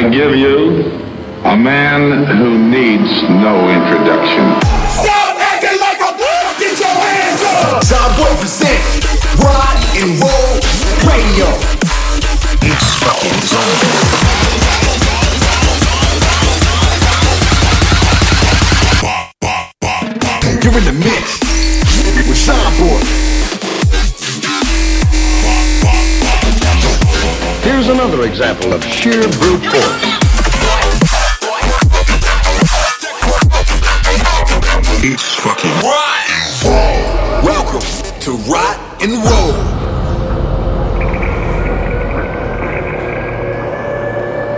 I give you a man who needs no introduction. Stop acting like a book! Get your hands up! Zomboy presents Rott N Roll Radio. It's fucking zombie. You're in the example of sheer brute force. It's fucking Welcome to Rock and Roll.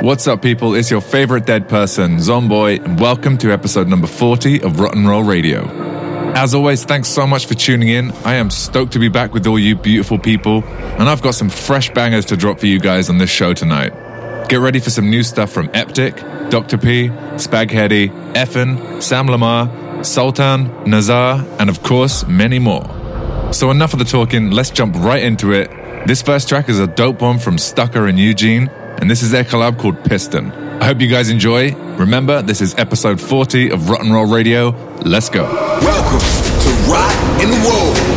What's up, people? It's your favorite dead person, Zomboy, and welcome to episode number 40 of Rott N Roll Radio. As always, thanks so much for tuning in. I am stoked to be back with all you beautiful people, and I've got some fresh bangers to drop for you guys on this show tonight. Get ready for some new stuff from Eptic, Dr. P, Spaghetti, Effin, Sam Lamar, Sultan, Nazar, and of course, many more. So, enough of the talking, let's jump right into it. This first track is a dope one from Stucker and Eugene, and this is their collab called Piston. I hope you guys enjoy. Remember, this is episode 40 of Rott N Roll Radio. Let's go. Welcome to and Roll.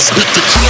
Let's beat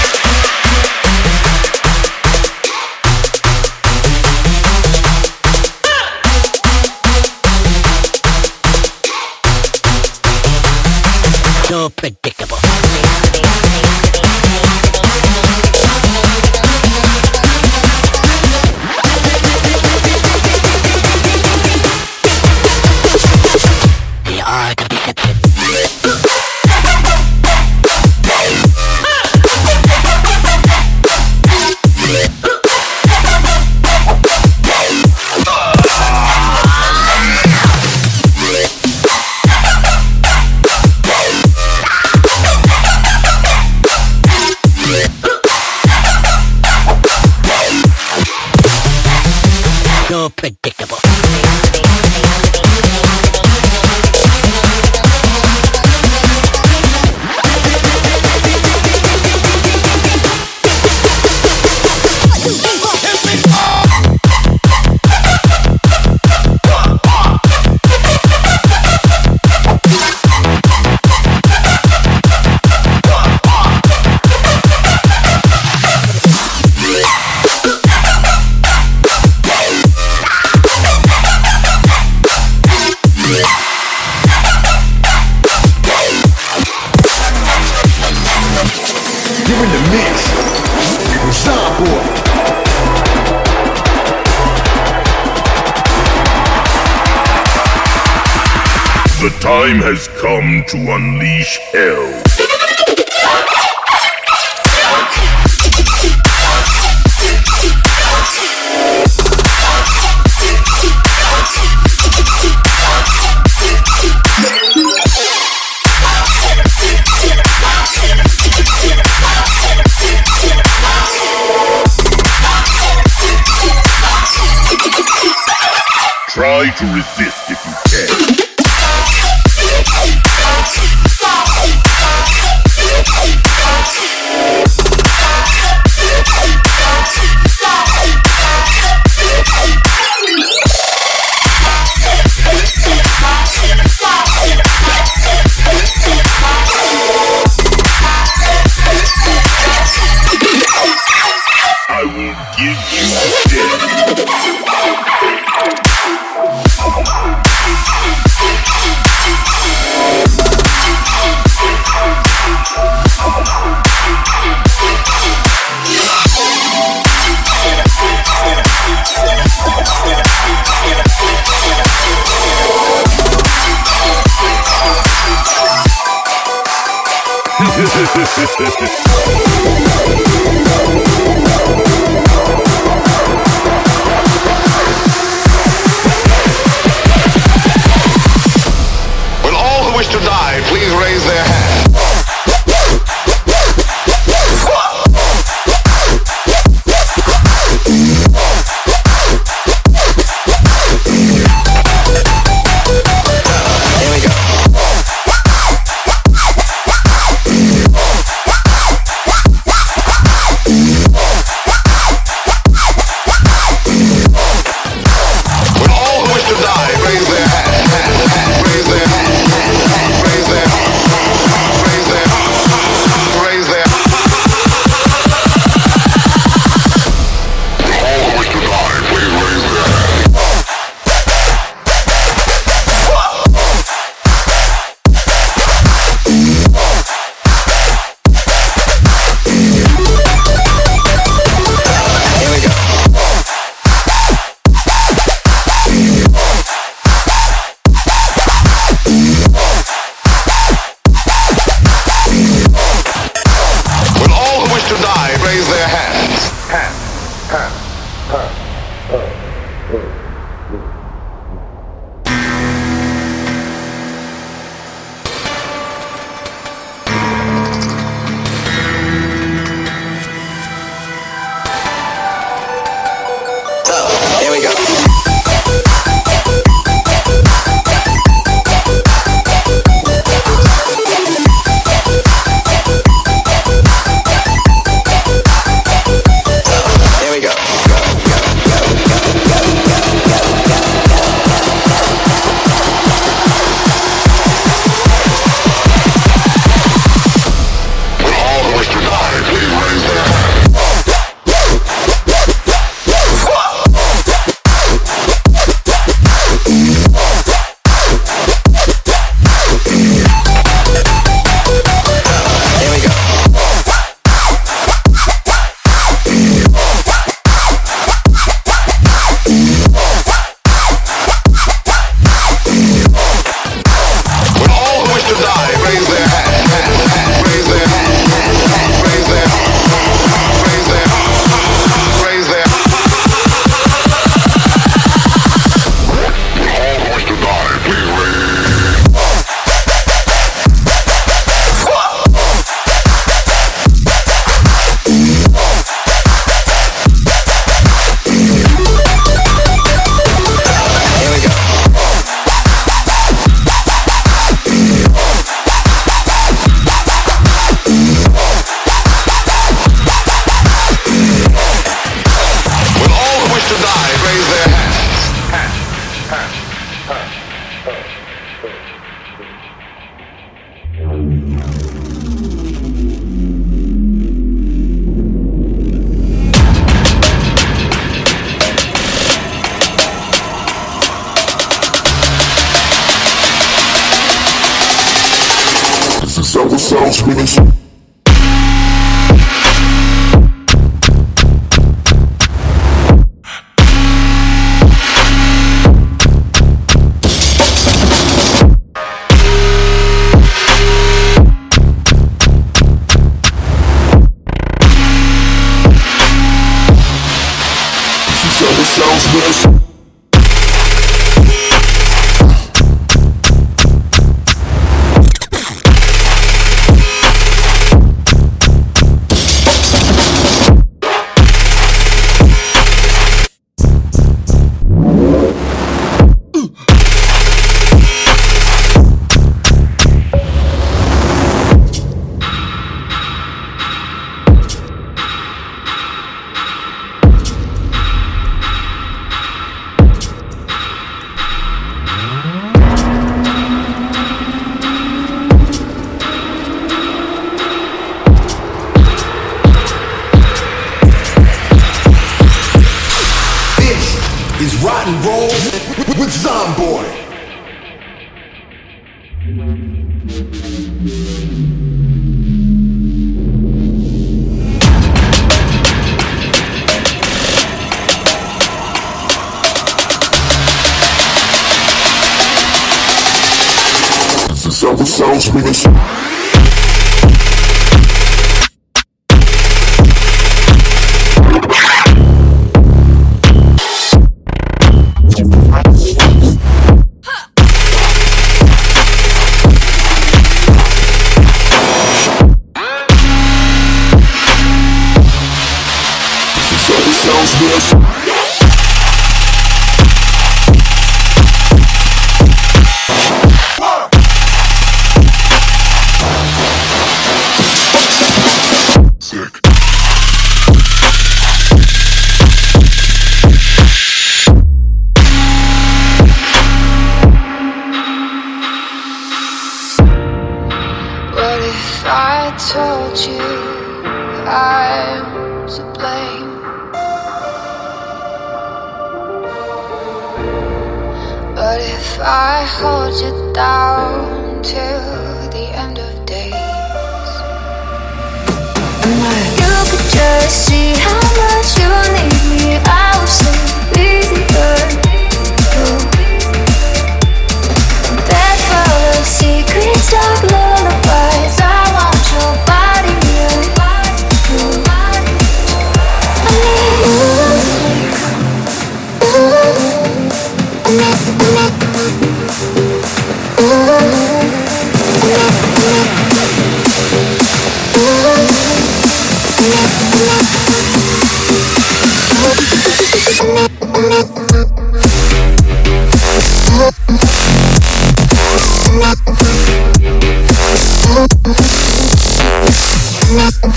time has come to unleash hell. try to resist it. Is how I'm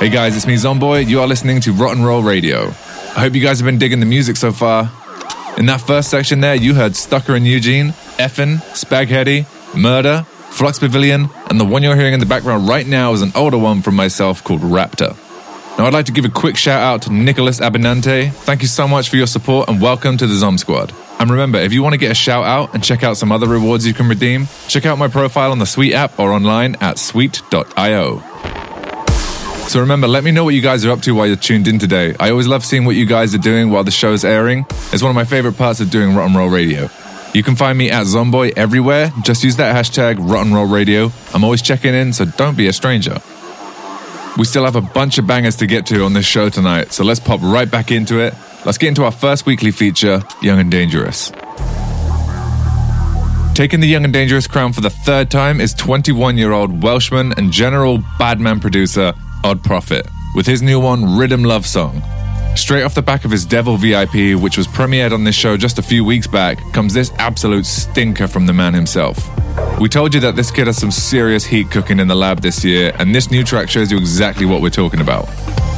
Hey guys, it's me Zomboy. You are listening to Rott N Roll Radio. I hope you guys have been digging the music so far. In that first section there, you heard Stucker and Eugene, Effin, Spaghetti, Murder, Flux Pavilion, and the one you're hearing in the background right now is an older one from myself called Raptor. Now, I'd like to give a quick shout out to Nicholas Abinante. Thank you so much for your support and welcome to the Zom Squad. And remember, if you want to get a shout out and check out some other rewards you can redeem, check out my profile on the Sweet app or online at sweet.io. So remember, let me know what you guys are up to while you're tuned in today. I always love seeing what you guys are doing while the show's airing. It's one of my favorite parts of doing Rott N Roll Radio. You can find me at Zomboy everywhere. Just use that hashtag Rott N Roll Radio. I'm always checking in, so don't be a stranger. We still have a bunch of bangers to get to on this show tonight, so let's pop right back into it. Let's get into our first weekly feature, Young and Dangerous. Taking the Young and Dangerous crown for the third time is 21 year old Welshman and general badman producer Odd Prophet with his new one, Rhythm Love Song. Straight off the back of his Devil VIP, which was premiered on this show just a few weeks back, comes this absolute stinker from the man himself. We told you that this kid has some serious heat cooking in the lab this year, and this new track shows you exactly what we're talking about.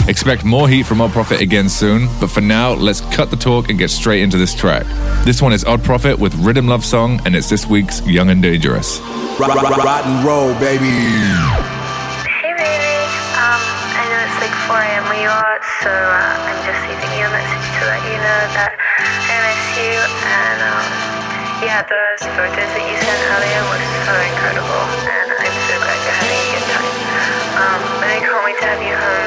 Expect more heat from Odd Prophet again soon, but for now, let's cut the talk and get straight into this track. This one is Odd Prophet with Rhythm Love Song, and it's this week's Young and Dangerous. Rock and roll, baby. 4 a.m. where you are, so uh, I'm just leaving you a message to let you know that I miss you. And um, yeah, those photos that you sent earlier were so incredible, and I'm so glad you're having a good time. Um, I can't wait to have you home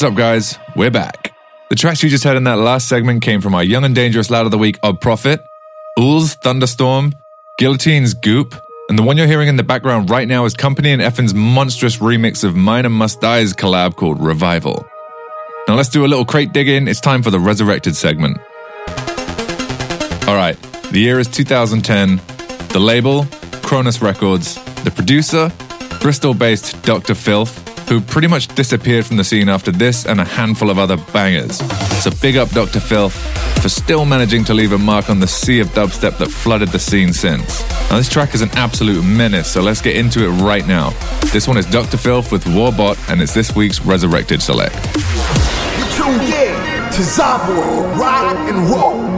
What's up, guys? We're back. The tracks you just heard in that last segment came from our Young and Dangerous Lad of the Week, Odd Prophet, Ool's Thunderstorm, Guillotine's Goop, and the one you're hearing in the background right now is Kompany and Effin's monstrous remix of Mine and Must Die's collab called Revival. Now let's do a little crate digging. It's time for the Resurrected segment. All right, the year is 2010. The label, Cronus Records. The producer, Bristol based Dr. Filth, who pretty much disappeared from the scene after this and a handful of other bangers. So big up Dr. Filth for still managing to leave a mark on the sea of dubstep that flooded the scene since. Now, this track is an absolute menace, so let's get into it right now. This one is Dr. Filth with Warbot, and it's this week's Resurrected Select. You're tuned in to Zomboy Rott N Roll.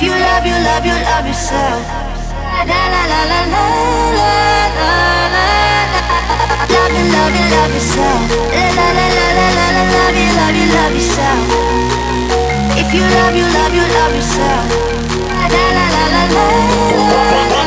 If you love, you love, you love yourself. La la la la la la la la. Love you, love you, love yourself. La la la la la la la. Love you, love you, love yourself. If you love, you love, you love yourself. La la la la la la.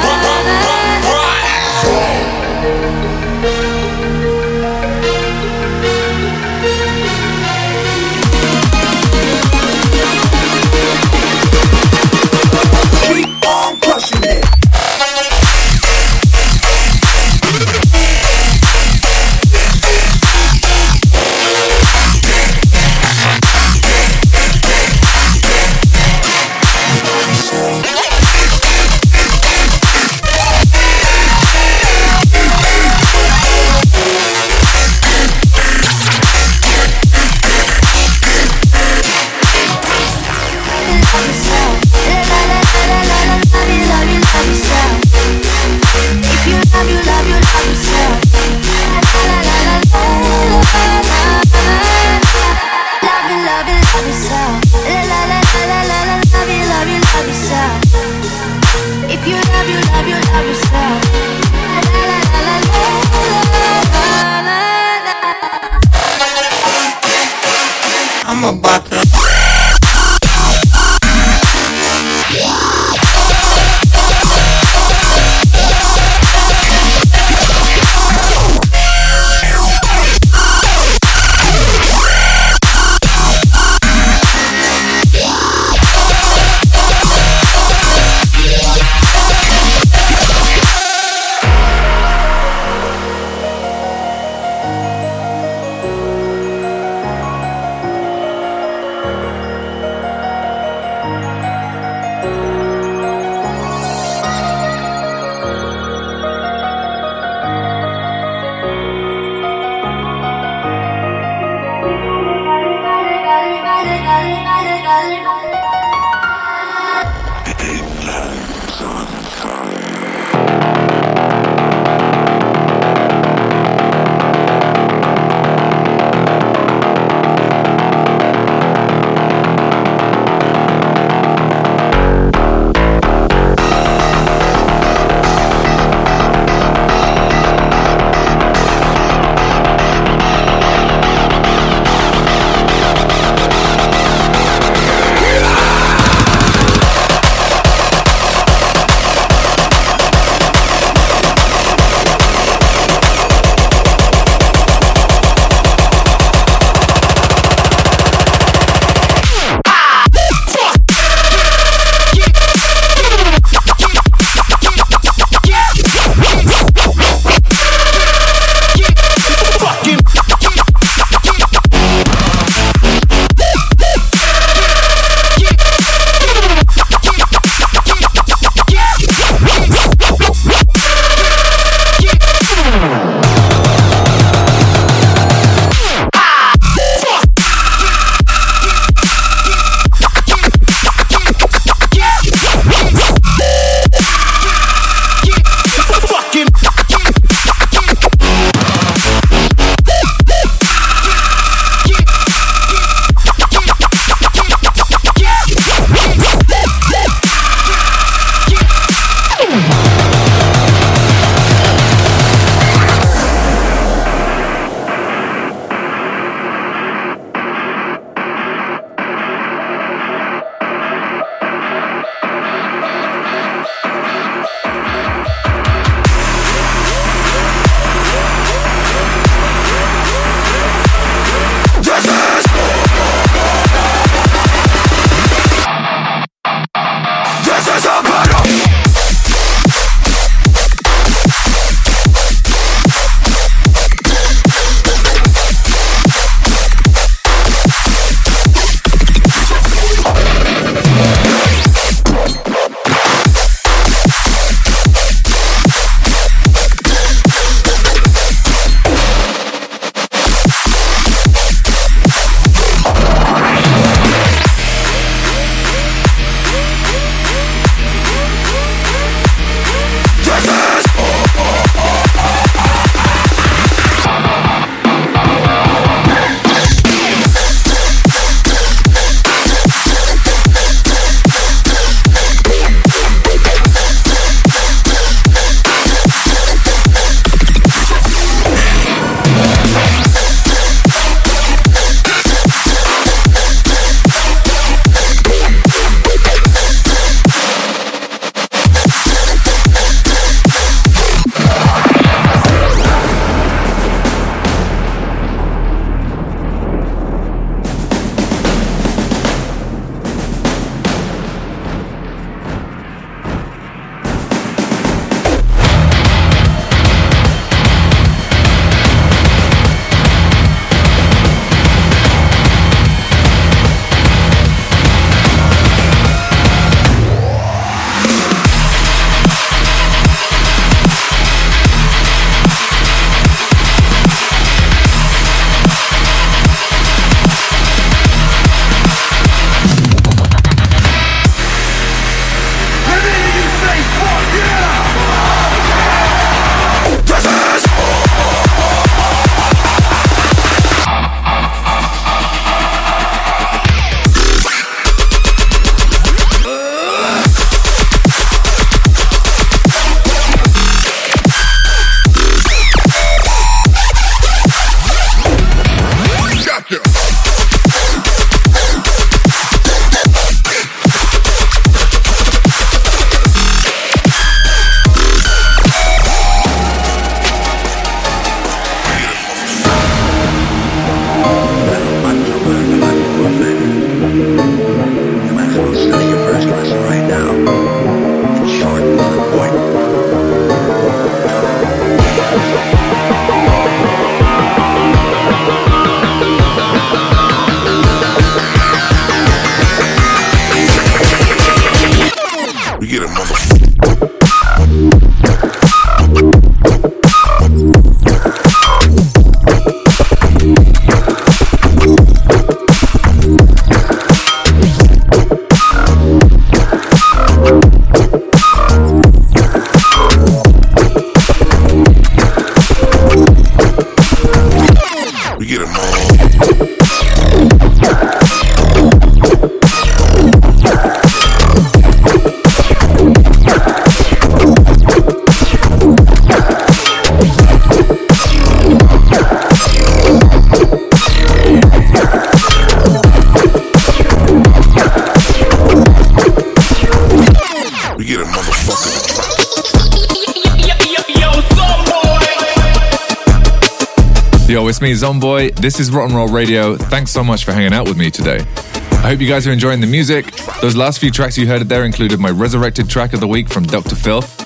Me, Zomboy. This is Rott N Roll Radio. Thanks so much for hanging out with me today. I hope you guys are enjoying the music. Those last few tracks you heard there included my resurrected track of the week from Dr. Filth,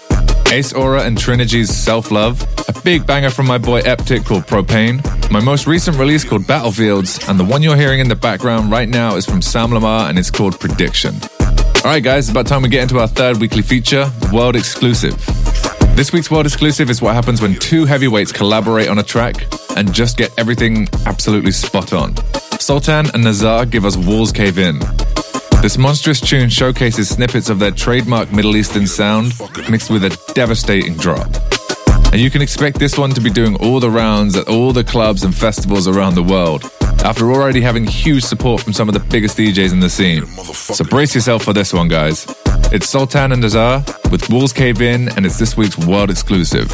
Ace Aura and Trinity's Self Love, a big banger from my boy Eptic called Propane, my most recent release called Battlefields, and the one you're hearing in the background right now is from Sam Lamar and it's called Prediction. All right, guys, it's about time we get into our third weekly feature, World Exclusive. This week's World Exclusive is what happens when two heavyweights collaborate on a track and just get everything absolutely spot on. Sultan and Nazar give us Walls Cave In. This monstrous tune showcases snippets of their trademark Middle Eastern sound mixed with a devastating drop. And you can expect this one to be doing all the rounds at all the clubs and festivals around the world, after already having huge support from some of the biggest DJs in the scene. So brace yourself for this one, guys. It's Sultan and Nazar with Walls Cave In, and it's this week's world exclusive.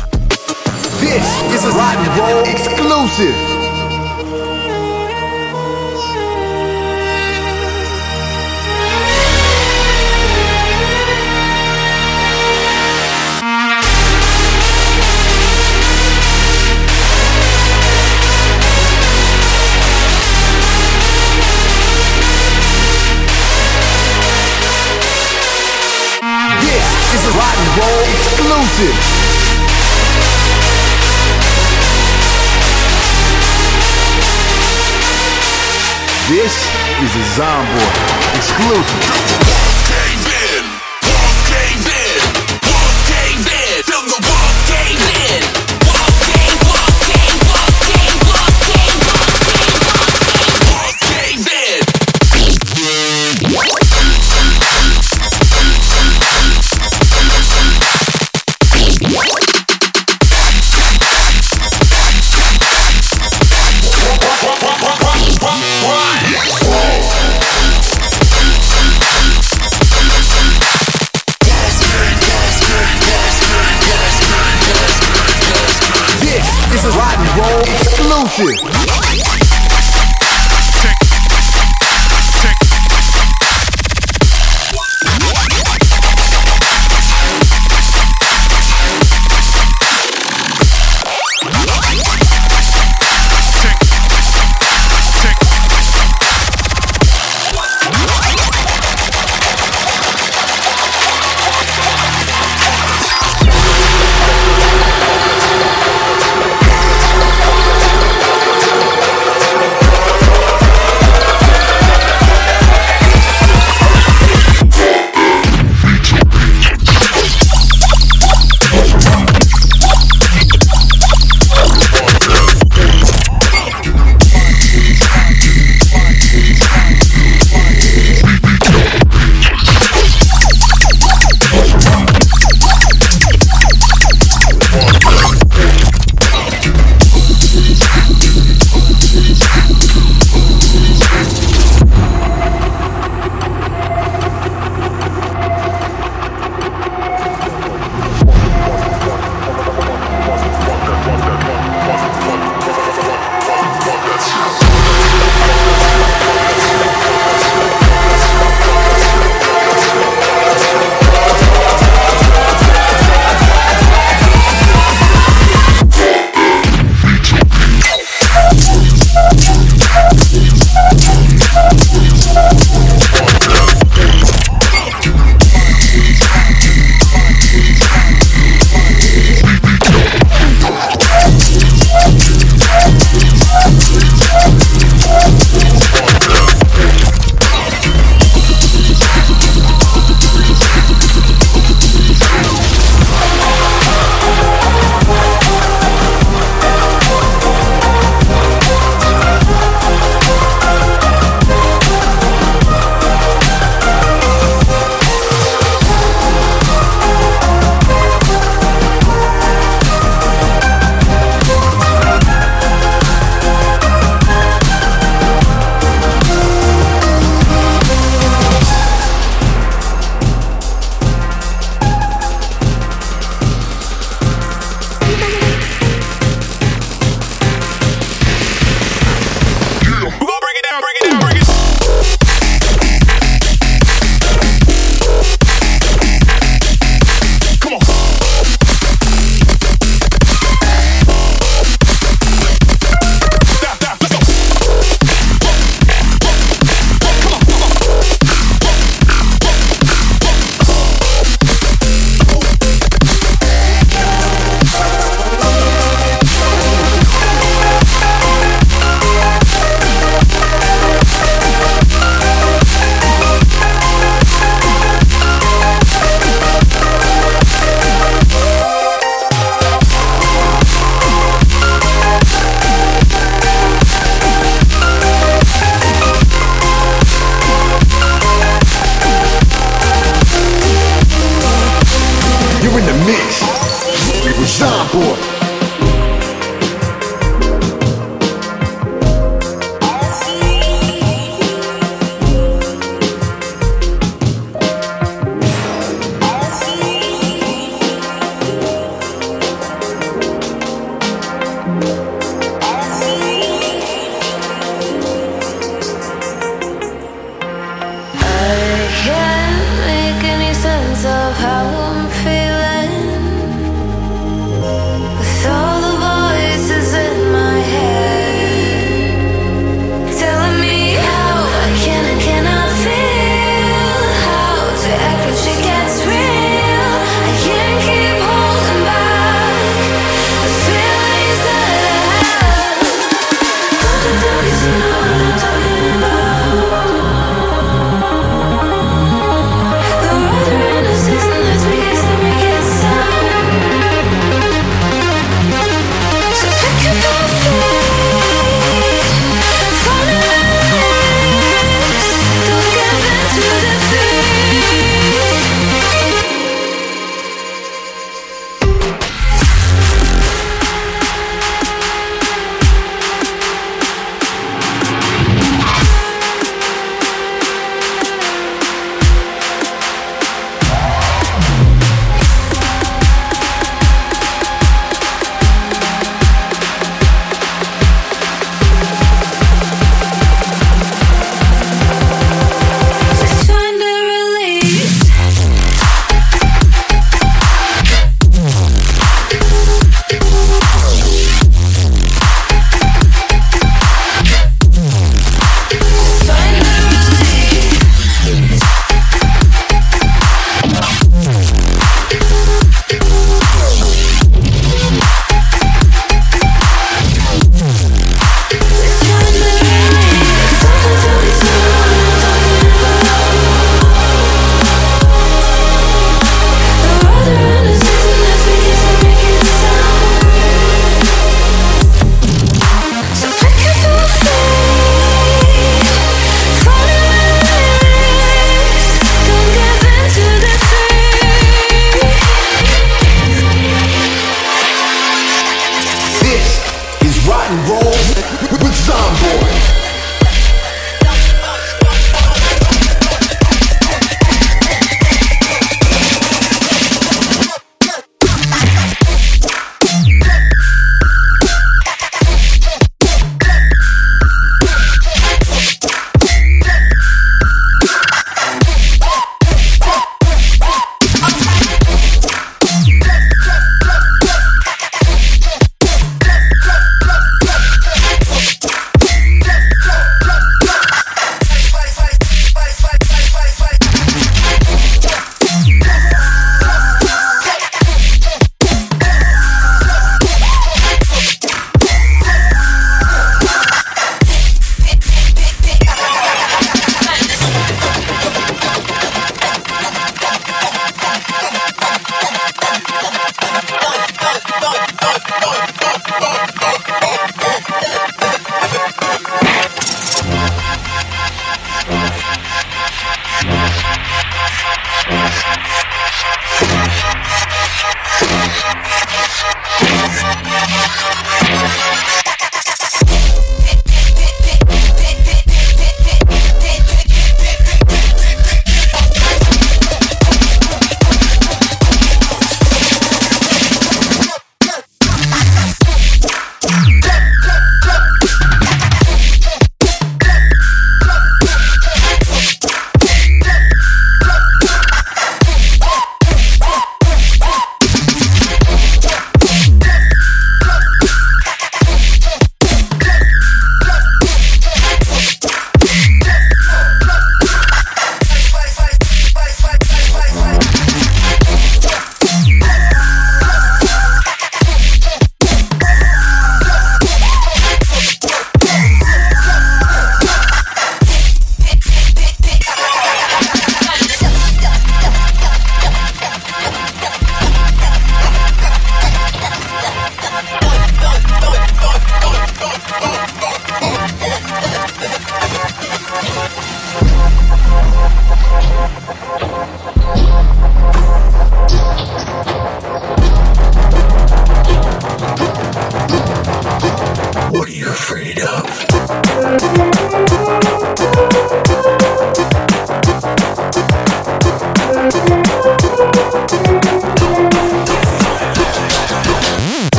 This is a Rott N Roll exclusive. This is a Rott N Roll exclusive. This is a Zomboy exclusive.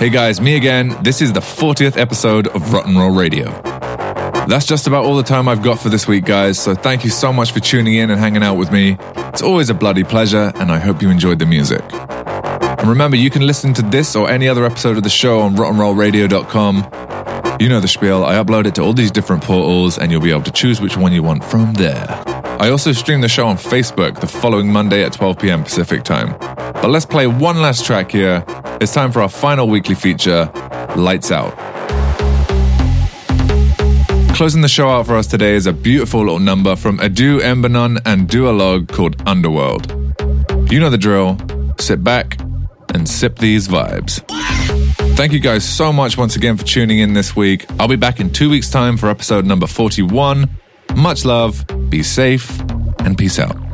Hey guys, me again. This is the 40th episode of Rott N Roll Radio. That's just about all the time I've got for this week, guys, so thank you so much for tuning in and hanging out with me. It's always a bloody pleasure, and I hope you enjoyed the music. And remember, you can listen to this or any other episode of the show on rottenrollradio.com. You know the spiel, I upload it to all these different portals, and you'll be able to choose which one you want from there. I also stream the show on Facebook the following Monday at 12 p.m. Pacific time. But let's play one last track here. It's time for our final weekly feature, Lights Out. Closing the show out for us today is a beautiful little number from Adu Embanon and Dualog called Underworld. You know the drill. Sit back and sip these vibes. Thank you guys so much once again for tuning in this week. I'll be back in two weeks' time for episode number 41. Much love, be safe, and peace out.